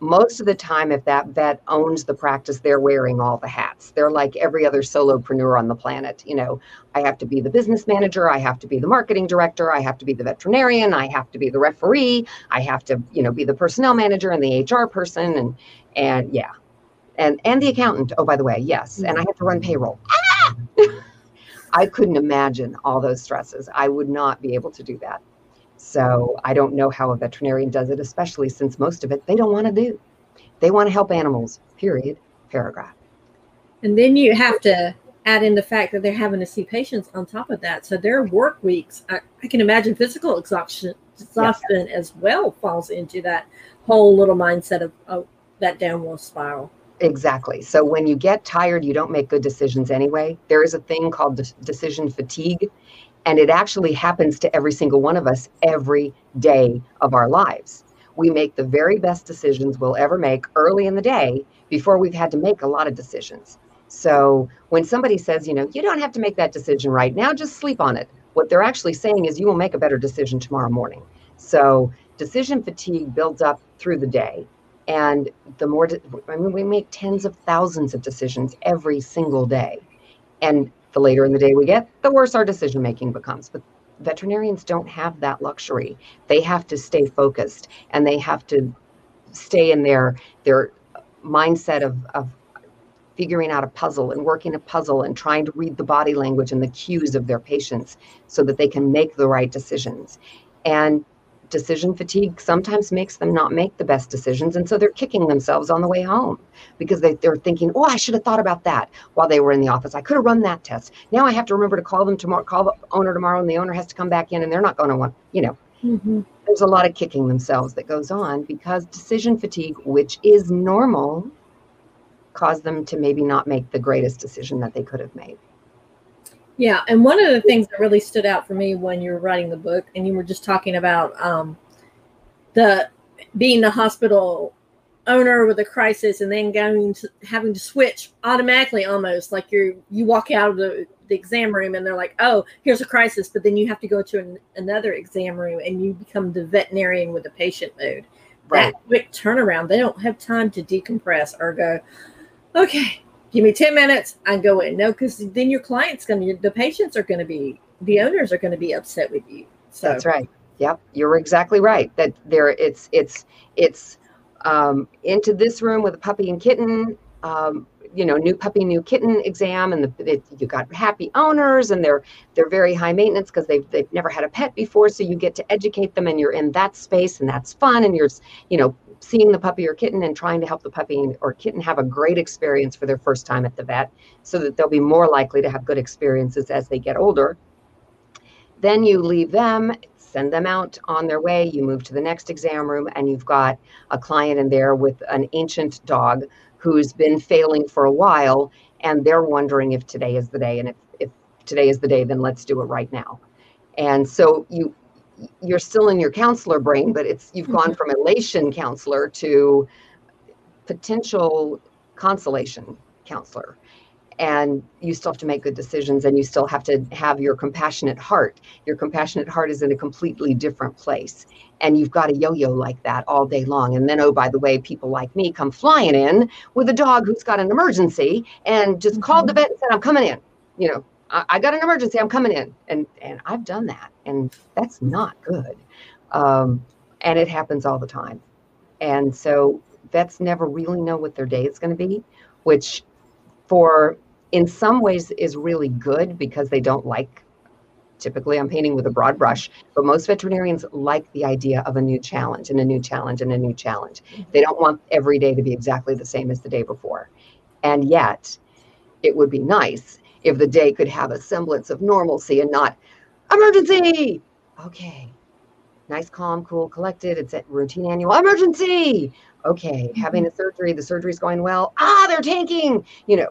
most of the time, if that vet owns the practice, they're wearing all the hats. They're like every other solopreneur on the planet. You know, I have to be the business manager, I have to be the marketing director, I have to be the veterinarian, I have to be the referee, I have to, you know, be the personnel manager and the HR person, and and yeah, and and the accountant. Oh, by the way, yes, and I have to run payroll. Ah! I couldn't imagine all those stresses. I would not be able to do that. So I don't know how a veterinarian does it, especially since most of it they don't want to do. They want to help animals, period, paragraph. And then you have to add in the fact that they're having to see patients on top of that. So their work weeks, I, I can imagine physical exhaustion, exhaustion as well falls into that whole little mindset of, of that downward spiral. Exactly. So when you get tired, you don't make good decisions anyway. There is a thing called de- decision fatigue, and it actually happens to every single one of us every day of our lives. We make the very best decisions we'll ever make early in the day before we've had to make a lot of decisions. So when somebody says, you know, you don't have to make that decision right now, just sleep on it. What they're actually saying is you will make a better decision tomorrow morning. So decision fatigue builds up through the day. And the more, I mean, we make tens of thousands of decisions every single day. And the later in the day we get, the worse our decision making becomes. But veterinarians don't have that luxury. They have to stay focused and they have to stay in their their mindset of, of figuring out a puzzle and working a puzzle and trying to read the body language and the cues of their patients so that they can make the right decisions. And decision fatigue sometimes makes them not make the best decisions. And so they're kicking themselves on the way home because they, they're thinking, oh, I should have thought about that while they were in the office. I could have run that test. Now I have to remember to call them tomorrow, call the owner tomorrow, and the owner has to come back in and they're not going to want, you know, Mm-hmm. there's a lot of kicking themselves that goes on because decision fatigue, which is normal, caused them to maybe not make the greatest decision that they could have made. Yeah, and one of the things that really stood out for me when you were writing the book, and you were just talking about um, the being the hospital owner with a crisis, and then going to having to switch automatically, almost like you you walk out of the, the exam room and they're like, "Oh, here's a crisis," but then you have to go to an, another exam room and you become the veterinarian with the patient mode. Right. That quick turnaround, they don't have time to decompress or go, "Okay, give me 10 minutes i go in no because then your client's going to the patients are going to be the owners are going to be upset with you so That's right. Yep, you're exactly right. That there, it's it's it's um, into this room with a puppy and kitten. Um, you know, new puppy, new kitten exam, and the it, you got happy owners, and they're they're very high maintenance because they've they've never had a pet before. So you get to educate them, and you're in that space, and that's fun, and you're you know seeing the puppy or kitten and trying to help the puppy or kitten have a great experience for their first time at the vet, so that they'll be more likely to have good experiences as they get older. Then you leave them, send them out on their way. You move to the next exam room, and you've got a client in there with an ancient dog who's been failing for a while, and they're wondering if today is the day. And if, if today is the day, then let's do it right now. And so you you're still in your counselor brain, but it's you've gone mm-hmm. from elation counselor to potential consolation counselor. And you still have to make good decisions and you still have to have your compassionate heart. Your compassionate heart is in a completely different place. And you've got a yo-yo like that all day long. And then oh by the way people like me come flying in with a dog who's got an emergency and just called the mm-hmm. vet and said i'm coming in you know I, I got an emergency i'm coming in. And and i've done that and that's not good. Um, and it happens all the time. And so vets never really know what their day is going to be which for in some ways is really good because they don't like typically i'm painting with a broad brush but most veterinarians like the idea of a new challenge and a new challenge and a new challenge. They don't want every day to be exactly the same as the day before. And yet it would be nice if the day could have a semblance of normalcy and not emergency. Okay. Nice, calm, cool, collected. It's a routine annual emergency. Okay. Having a surgery, the surgery's going well. Ah, they're tanking. You know,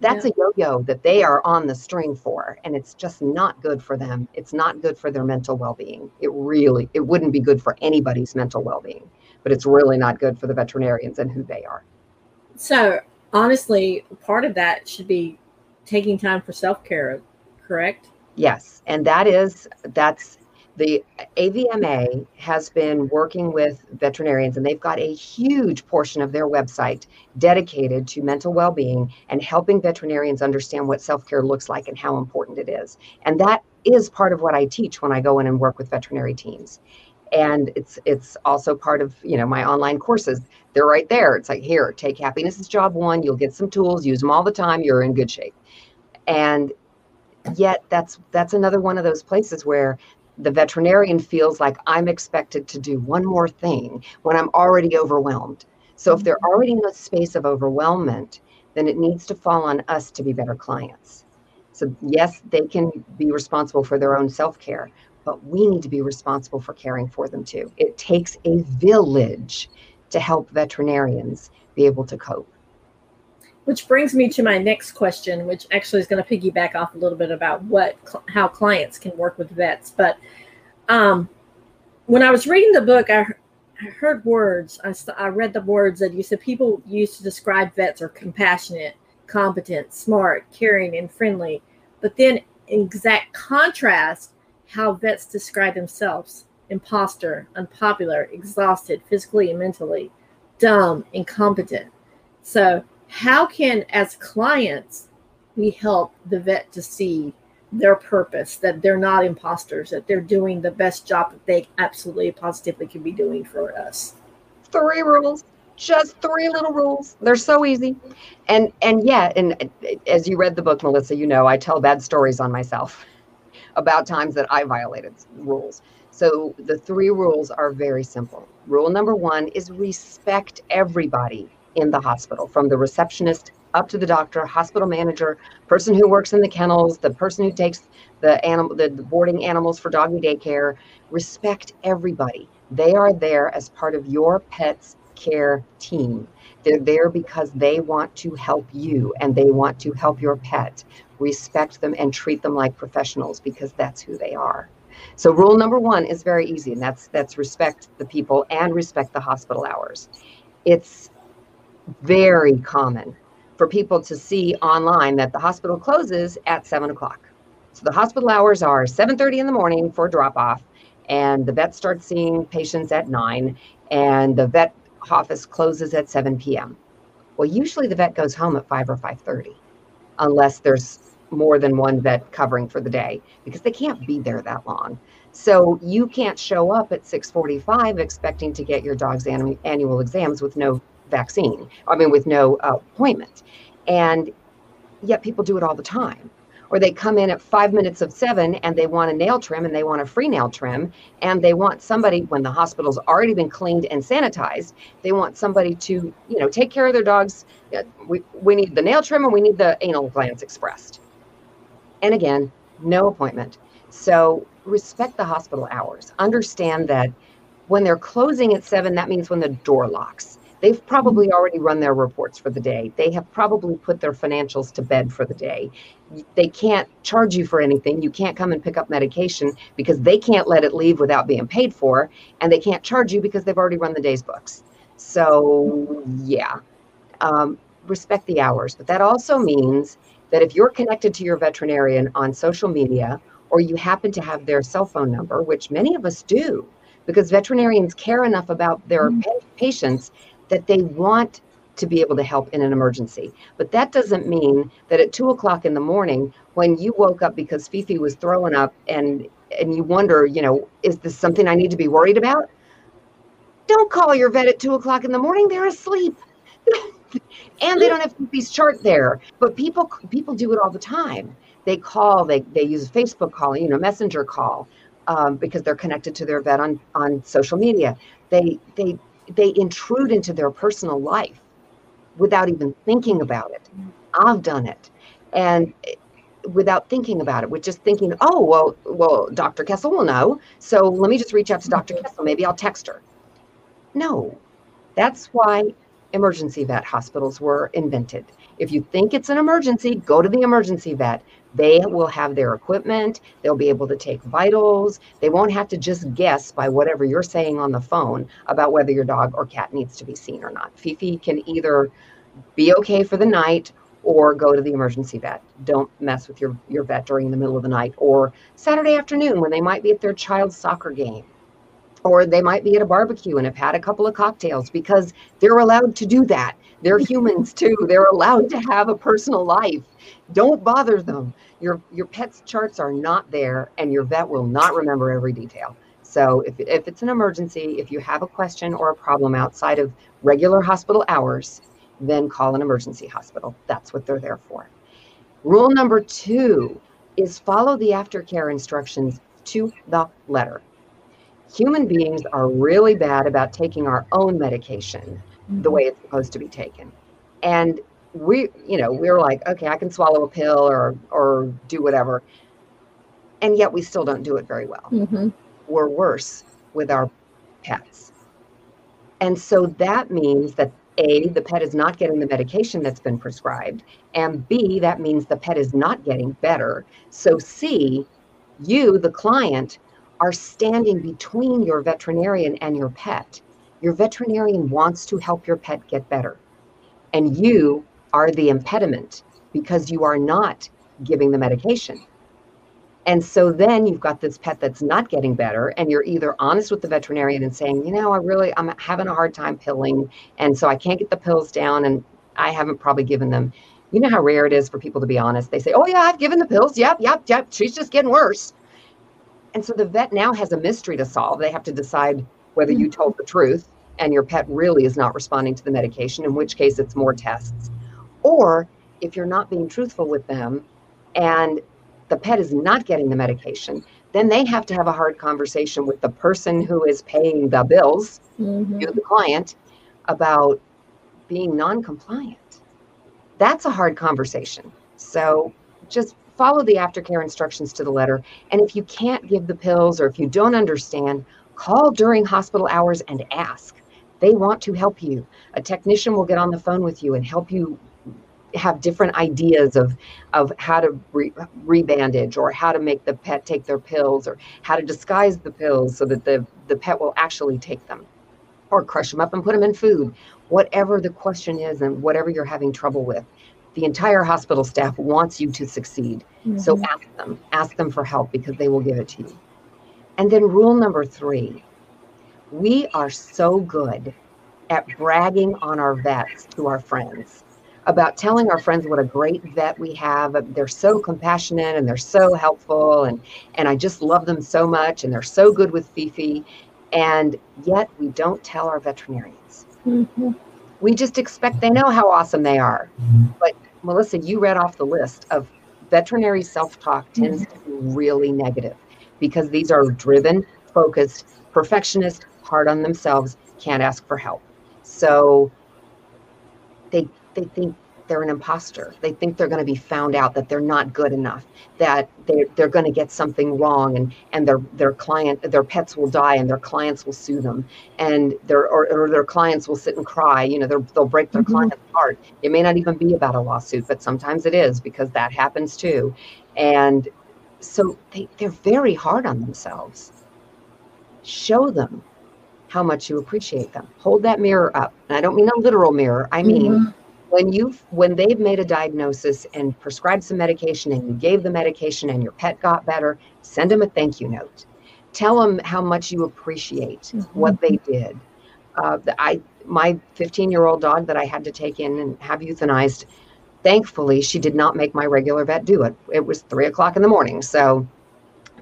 that's a yo-yo that they are on the string for and it's just not good for them it's not good for their mental well-being it really it wouldn't be good for anybody's mental well-being but it's really not good for the veterinarians and who they are So honestly, part of that should be taking time for self care, correct? yes and that is that's the avma has been working with veterinarians and they've got a huge portion of their website dedicated to mental well-being and helping veterinarians understand what self-care looks like and how important it is and that is part of what i teach when i go in and work with veterinary teams and it's it's also part of you know my online courses. They're right there. It's like here take happiness is job one. You'll get some tools. Use them all the time. You're in good shape. And yet that's that's another one of those places where the veterinarian feels like i'm expected to do one more thing when i'm already overwhelmed. So if they're mm-hmm. already in a space of overwhelmment then it needs to fall on us to be better clients. So yes they can be responsible for their own self-care but we need to be responsible for caring for them too it takes a village to help veterinarians be able to cope Which brings me to my next question, which actually is going to piggyback off a little bit about what how clients can work with vets. But um, when I was reading the book, I, I heard words. I, I read the words that you said people used to describe vets are compassionate, competent, smart, caring, and friendly. But then, in exact contrast, how vets describe themselves: imposter, unpopular, exhausted, physically and mentally, dumb, incompetent. So how can as clients we help the vet to see their purpose that they're not imposters that they're doing the best job that they absolutely positively can be doing for us? Three rules. Just three little rules. They're so easy. And and yeah and as you read the book melissa you know i tell bad stories on myself about times that i violated rules so the three rules are very simple rule number one is respect everybody in the hospital from the receptionist up to the doctor hospital manager person who works in the kennels the person who takes the animal the boarding animals for doggy daycare respect everybody they are there as part of your pet's care team. They're there because they want to help you and they want to help your pet. Respect them and treat them like professionals because that's who they are. So rule number 1 is very easy and that's that's respect the people and respect the hospital hours. It's very common for people to see online that the hospital closes at 7 o'clock. So the hospital hours are 7:30 in the morning for drop off and the vet starts seeing patients at 9 and the vet office closes at 7 p.m. Well, usually the vet goes home at 5 or 5:30 unless there's more than one vet covering for the day because they can't be there that long. So you can't show up at 6:45 expecting to get your dog's annu- annual exams with no vaccine. I mean with no uh, appointment. And yet people do it all the time. Or they come in at five minutes of seven and they want a nail trim and they want a free nail trim and they want somebody when the hospital's already been cleaned and sanitized, they want somebody to, you know, take care of their dogs. We, we need the nail trim and we need the anal glands expressed. And again, no appointment. So respect the hospital hours. Understand that when they're closing at seven, that means when the door locks. They've probably already run their reports for the day. They have probably put their financials to bed for the day. They can't charge you for anything. You can't come and pick up medication because they can't let it leave without being paid for. And they can't charge you because they've already run the day's books. So, yeah, um, respect the hours. But that also means that if you're connected to your veterinarian on social media or you happen to have their cell phone number, which many of us do, because veterinarians care enough about their mm-hmm. pa- patients that they want to be able to help in an emergency. But that doesn't mean that at two o'clock in the morning, when you woke up because Fifi was throwing up and and you wonder, you know, is this something I need to be worried about? Don't call your vet at two o'clock in the morning. They're asleep. and they don't have Fifi's chart there. But people people do it all the time. They call, they they use a Facebook call, you know, messenger call, um, because they're connected to their vet on on social media. They they they intrude into their personal life without even thinking about it. I've done it. And without thinking about it, with just thinking, oh, well, well, Dr. Kessel will know. So let me just reach out to Dr. Kessel. Maybe I'll text her. No, that's why emergency vet hospitals were invented. If you think it's an emergency, go to the emergency vet. They will have their equipment. They'll be able to take vitals. They won't have to just guess by whatever you're saying on the phone about whether your dog or cat needs to be seen or not. Fifi can either be okay for the night or go to the emergency vet. Don't mess with your, your vet during the middle of the night or Saturday afternoon when they might be at their child's soccer game or they might be at a barbecue and have had a couple of cocktails because they're allowed to do that. They're humans too. They're allowed to have a personal life. Don't bother them. Your your pet's charts are not there and your vet will not remember every detail. So if, if it's an emergency, if you have a question or a problem outside of regular hospital hours, then call an emergency hospital. That's what they're there for. Rule number two is follow the aftercare instructions to the letter. Human beings are really bad about taking our own medication the way it's supposed to be taken. And we, you know, we're like, okay, I can swallow a pill or or do whatever. And yet we still don't do it very well. Mm-hmm. We're worse with our pets. And so that means that A, the pet is not getting the medication that's been prescribed. And B, that means the pet is not getting better. So C, you, the client, are standing between your veterinarian and your pet. Your veterinarian wants to help your pet get better. And you are the impediment because you are not giving the medication. And so then you've got this pet that's not getting better, and you're either honest with the veterinarian and saying, you know, I really, I'm having a hard time pilling, and so I can't get the pills down, and I haven't probably given them. You know how rare it is for people to be honest. They say, oh, yeah, I've given the pills. Yep, yep, yep. She's just getting worse. And so the vet now has a mystery to solve. They have to decide whether you told the truth and your pet really is not responding to the medication, in which case it's more tests. Or if you're not being truthful with them and the pet is not getting the medication, then they have to have a hard conversation with the person who is paying the bills, Mm-hmm. you, the client, about being non compliant. That's a hard conversation. So just follow the aftercare instructions to the letter. And if you can't give the pills or if you don't understand, call during hospital hours and ask. They want to help you. A technician will get on the phone with you and help you have different ideas of of how to re, rebandage or how to make the pet take their pills or how to disguise the pills so that the the pet will actually take them or crush them up and put them in food whatever the question is and whatever you're having trouble with the entire hospital staff wants you to succeed so Mhm. ask them ask them for help because they will give it to you and then rule number 3 we are so good at bragging on our vets to our friends about telling our friends what a great vet we have. They're so compassionate and they're so helpful and and I just love them so much and they're so good with Fifi. And yet we don't tell our veterinarians. Mhm. We just expect they know how awesome they are. Mm-hmm. But Melissa, you read off the list of veterinary self-talk mm-hmm. tends to be really negative because these are driven, focused, perfectionist, hard on themselves, can't ask for help. So they they think they're an imposter. They think they're going to be found out that they're not good enough, that they're, they're going to get something wrong and, and their, their client, their pets will die and their clients will sue them and their, or, or their clients will sit and cry. You know, they'll break their Mhm. client's heart. It may not even be about a lawsuit, but sometimes it is because that happens too. And so they, they're very hard on themselves. Show them how much you appreciate them. Hold that mirror up. And I don't mean a literal mirror. I mean, Mhm. When you when they've made a diagnosis and prescribed some medication and you gave the medication and your pet got better send them a thank you note. Tell them how much you appreciate what they did. Uh, the, i my 15 year old dog that i had to take in and have euthanized thankfully she did not make my regular vet do it. It was three o'clock in the morning so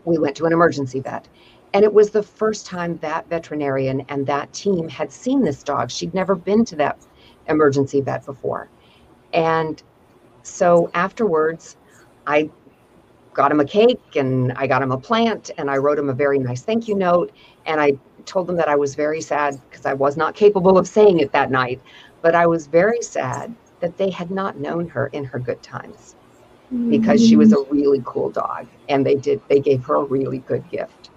we went to an emergency vet. And it was the first time that veterinarian and that team had seen this dog. She'd never been to that emergency vet before. And so afterwards, I got him a cake and I got him a plant and I wrote him a very nice thank you note. And I told them that I was very sad because I was not capable of saying it that night, but I was very sad that they had not known her in her good times because she was a really cool dog and they did they gave her a really good gift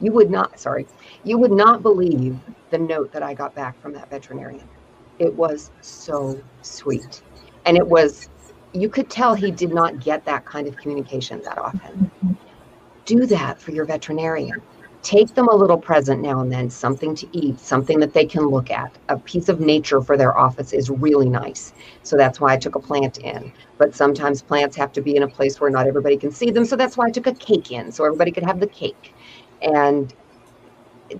you would not sorry you would not believe the note that i got back from that veterinarian it was so sweet. And it was you could tell he did not get that kind of communication that often. Do that for your veterinarian. Take them a little present now and then something to eat something that they can look at. A piece of nature for their office is really nice. So that's why i took a plant in. But sometimes plants have to be in a place where not everybody can see them so that's why i took a cake in so everybody could have the cake. And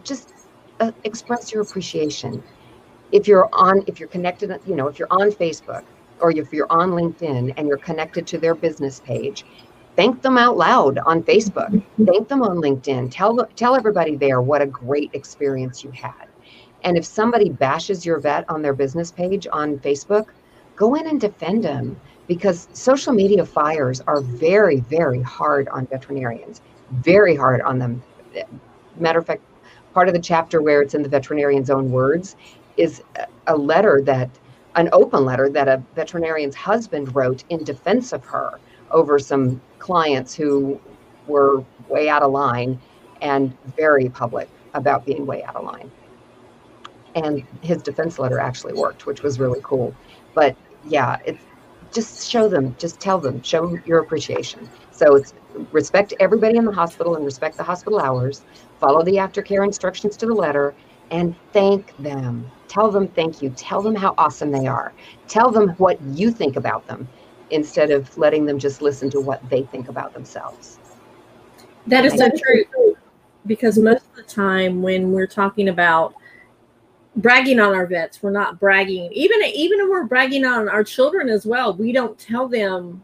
just uh, express your appreciation if you're on if you're connected you know if you're on facebook or if you're on linkedin and you're connected to their business page thank them out loud on Facebook. Thank them on LinkedIn. Tell tell everybody there what a great experience you had. And if somebody bashes your vet on their business page on Facebook, go in and defend them because social media fires are very very hard on veterinarians. Very hard on them. Matter of fact, part of the chapter where it's in the veterinarian's own words is a letter that an open letter that a veterinarian's husband wrote in defense of her over some clients who were way out of line and very public about being way out of line. And his defense letter actually worked, which was really cool. But yeah, it's just show them, just tell them, show your appreciation. So it's respect everybody in the hospital and respect the hospital hours, follow the aftercare instructions to the letter, and thank them. Tell them thank you. Tell them how awesome they are. Tell them what you think about them instead of letting them just listen to what they think about themselves. That is so true. Because most of the time when we're talking about bragging on our vets, we're not bragging. Even even when we're bragging on our children as well, we don't tell them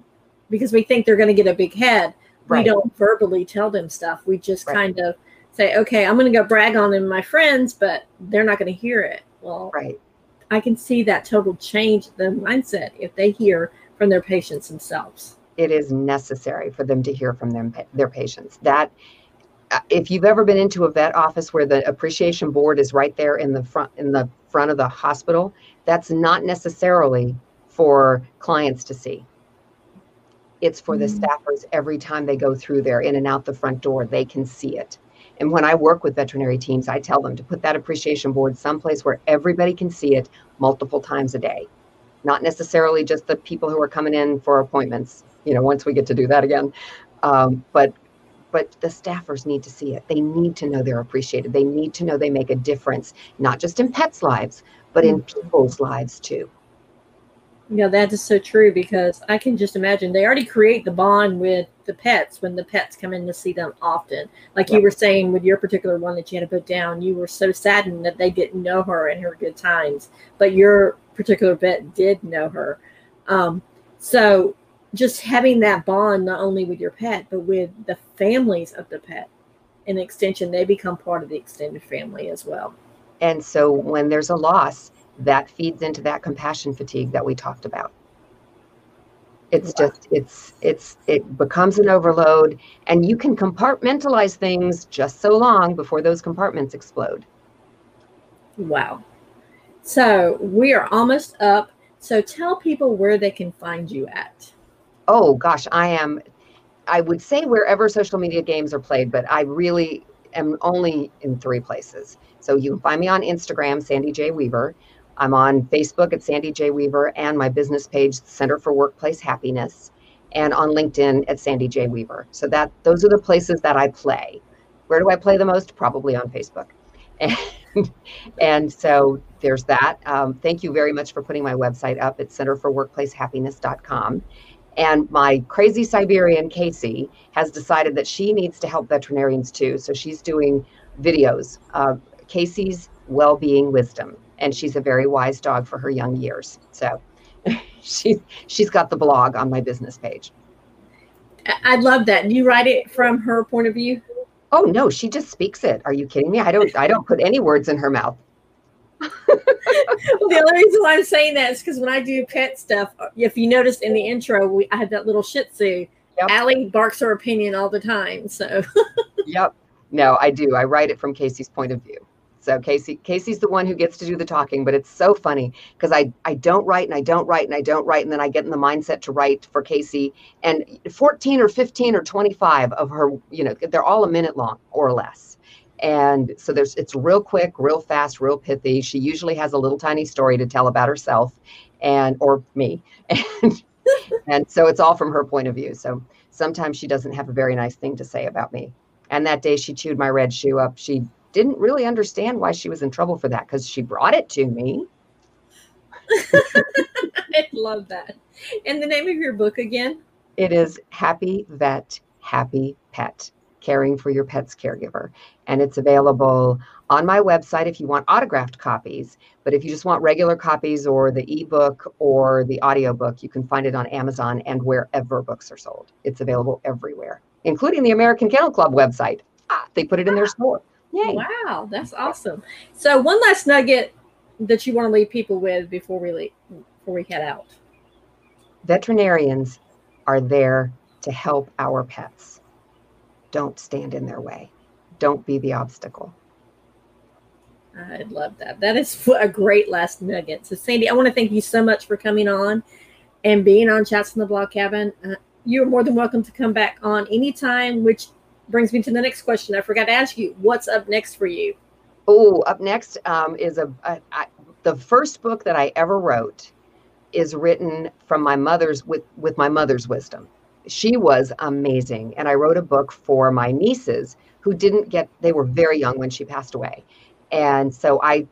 because we think they're going to get a big head. Right. We don't verbally tell them stuff. We just right. kind of say, "Okay, I'm going to go brag on them, my friends," but they're not going to hear it. Well, right. I can see that total change the mindset if they hear from their patients themselves. It is necessary for them to hear from them their patients. That uh, if you've ever been into a vet office where the appreciation board is right there in the front in the front of the hospital, that's not necessarily for clients to see. It's for mm-hmm. the staffers every time they go through there in and out the front door, they can see it. And when I work with veterinary teams, I tell them to put that appreciation board someplace where everybody can see it multiple times a day not necessarily just the people who are coming in for appointments, you know, once we get to do that again. Um, but but the staffers need to see it. They need to know they're appreciated. They need to know they make a difference, not just in pets' lives, but in mm. people's lives too. Yeah, that is so true because I can just imagine they already create the bond with the pets when the pets come in to see them often. Like you were saying with your particular one that you had to put down, you were so saddened that they didn't know her in her good times, but your particular vet did know her. Um, so just having that bond not only with your pet but with the families of the pet, in extension, they become part of the extended family as well. And so when there's a loss, that feeds into that compassion fatigue that we talked about. It's just it's it's it becomes an overload and you can compartmentalize things just so long before those compartments explode. Wow. So we are almost up. So tell people where they can find you at. Oh gosh i am i would say wherever social media games are played but i really am only in three places. So you can find me on instagram sandy j weaver I'm on Facebook at Sandy J. Weaver and my business page, Center for Workplace Happiness, and on LinkedIn at Sandy J. Weaver. So that those are the places that I play. Where do I play the most? Probably on Facebook. And, and so there's that. Um, thank you very much for putting my website up at centerforworkplacehappiness.com. And my crazy Siberian Casey has decided that she needs to help veterinarians too. So she's doing videos, uh, Casey's Well-Being Wisdom and she's a very wise dog for her young years. So she's she's got the blog on my business page. I love that. You write it from her point of view? Oh no, she just speaks it. Are you kidding me? I don't I don't put any words in her mouth. the only reason why I'm saying that is because when I do pet stuff, if you noticed in the intro, we I had that little Shih Tzu. Yep. Allie barks her opinion all the time. So. yep. No, I do. I write it from Casey's point of view. So Casey, Casey's the one who gets to do the talking, but it's so funny because I, I don't write and I don't write and I don't write. And then I get in the mindset to write for Casey and 14 or 15 or 25 of her, you know, they're all a minute long or less. And so there's, it's real quick, real fast, real pithy. She usually has a little tiny story to tell about herself and, or me. And, and so it's all from her point of view. So sometimes she doesn't have a very nice thing to say about me. And that day she chewed my red shoe up. She didn't really understand why she was in trouble for that because she brought it to me. I love that. And the name of your book again? It is Happy Vet, Happy Pet, Caring for Your Pet's Caregiver. And it's available on my website if you want autographed copies. But if you just want regular copies or the ebook or the audiobook, you can find it on Amazon and wherever books are sold. It's available everywhere, including the American Kennel Club website. Ah, they put it in their store. Yay. Wow, that's awesome. So, one last nugget that you want to leave people with before we leave, before we head out. Veterinarians are there to help our pets. Don't stand in their way. Don't be the obstacle. I love that. That is a great last nugget. So, Sandy, I want to thank you so much for coming on and being on Chats from the Blog Cabin. Uh, you're more than welcome to come back on anytime, which brings me to the next question. I forgot to ask you, what's up next for you? Oh, up next um, is a, a I, the first book that I ever wrote is written from my mother's with with my mother's wisdom. She was amazing, and I wrote a book for my nieces who didn't get. They were very young when she passed away, and so I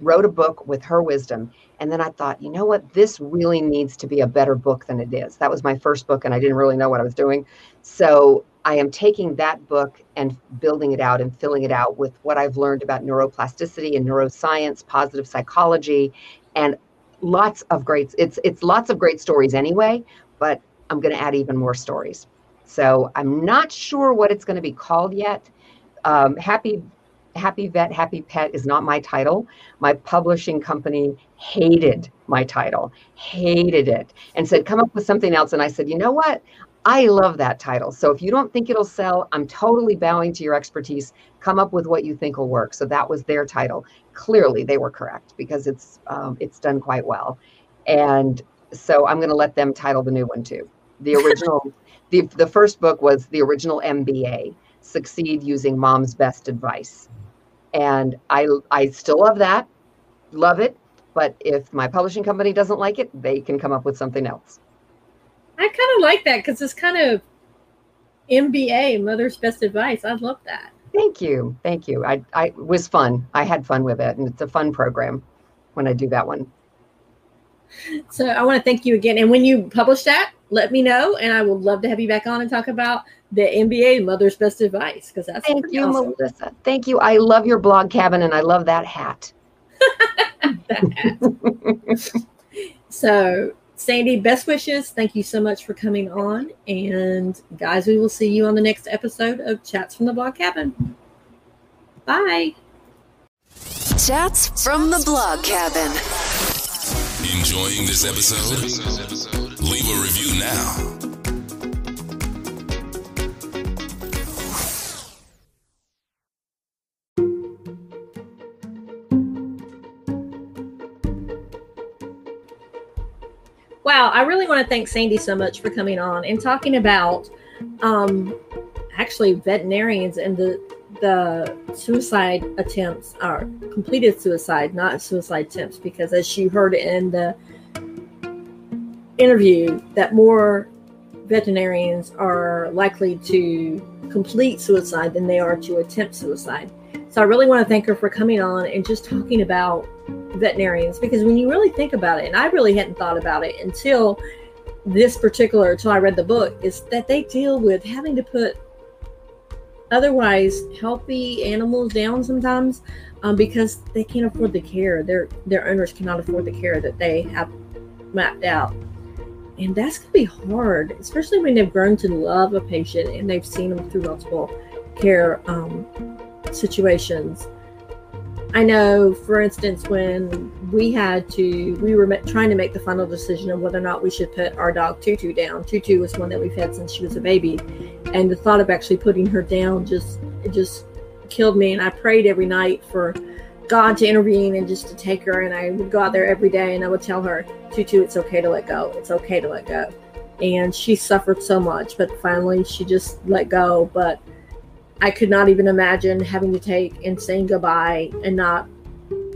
wrote a book with her wisdom. And then I thought, you know what? This really needs to be a better book than it is. That was my first book, and I didn't really know what I was doing. So I am taking that book and building it out and filling it out with what I've learned about neuroplasticity and neuroscience, positive psychology, and lots of great it's it's lots of great stories anyway, but I'm going to add even more stories. So I'm not sure what it's going to be called yet. Um, happy Happy Vet, Happy Pet is not my title. My publishing company hated my title, hated it, and said, come up with something else. And I said, you know what? I love that title. So if you don't think it'll sell, I'm totally bowing to your expertise. Come up with what you think will work. So that was their title. Clearly, they were correct because it's um, it's done quite well. And so I'm going to let them title the new one too. The original, the the first book was the original MBA, Succeed Using Mom's Best Advice, and I I still love that, love it. But if my publishing company doesn't like it, they can come up with something else. I kind of like that because it's kind of MBA, Mother's Best Advice. I love that. Thank you. Thank you. I, I was fun. I had fun with it, and it's a fun program when I do that one. So I want to thank you again. And when you publish that, let me know, and I would love to have you back on and talk about the MBA, Mother's Best Advice, because that's thank you, awesome. Melissa. Thank you. I love your blog cabin, and I love that hat. that hat. so Sandy, best wishes. Thank you so much for coming on. And guys, we will see you on the next episode of Chats from the Blog Cabin. Bye. Chats from the Blog Cabin. Enjoying this episode? Leave a review now. Wow, I really want to thank Sandy so much for coming on and talking about um, actually veterinarians and the the suicide attempts are completed suicide, not suicide attempts, because as you heard in the interview, that more veterinarians are likely to complete suicide than they are to attempt suicide. So I really want to thank her for coming on and just talking about veterinarians because when you really think about it, and I really hadn't thought about it until this particular, until I read the book, is that they deal with having to put otherwise healthy animals down sometimes um, because they can't afford the care. Their their owners cannot afford the care that they have mapped out. And that's gonna be hard, especially when they've grown to love a patient and they've seen them through multiple care um, situations. I know, for instance, when we had to, we were trying to make the final decision of whether or not we should put our dog Tutu down. Tutu was one that we've had since she was a baby, and the thought of actually putting her down just it just killed me. And I prayed every night for God to intervene and just to take her. And I would go out there every day and I would tell her, Tutu, it's okay to let go. It's okay to let go. And she suffered so much, but finally she just let go. But I could not even imagine having to take and saying goodbye and not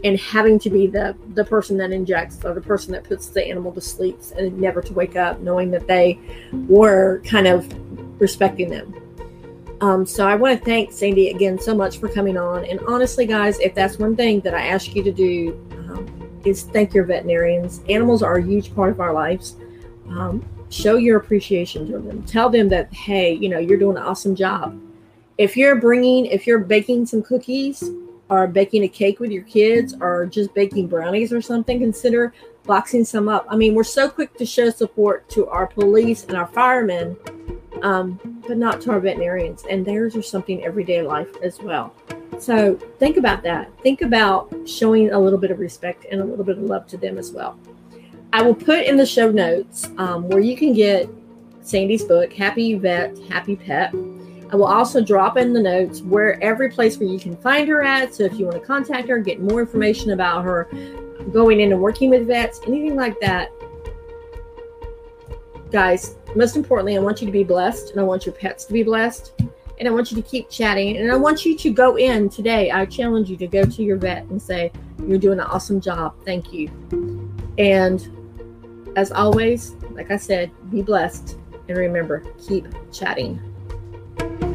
and having to be the the person that injects or the person that puts the animal to sleep and never to wake up knowing that they were kind of respecting them. Um, so i want to thank sandy again so much for coming on. And honestly guys if that's one thing that i ask you to do um, is thank your veterinarians. Animals are a huge part of our lives. Um, show your appreciation to them. Tell them that hey you know you're doing an awesome job if you're bringing if you're baking some cookies or baking a cake with your kids or just baking brownies or something, consider boxing some up. I mean, we're so quick to show support to our police and our firemen, um, but not to our veterinarians. And theirs are something everyday life as well. So think about that. Think about showing a little bit of respect and a little bit of love to them as well. I will put in the show notes um, where you can get Sandy's book, Happy Vet, Happy Pet. I will also drop in the notes where every place where you can find her at. So if you want to contact her, get more information about her going in and working with vets, anything like that. Guys, most importantly, I want you to be blessed and I want your pets to be blessed. And I want you to keep chatting. And I want you to go in today. I challenge you to go to your vet and say, You're doing an awesome job. Thank you. And as always, like I said, be blessed. And remember, keep chatting. Thank you.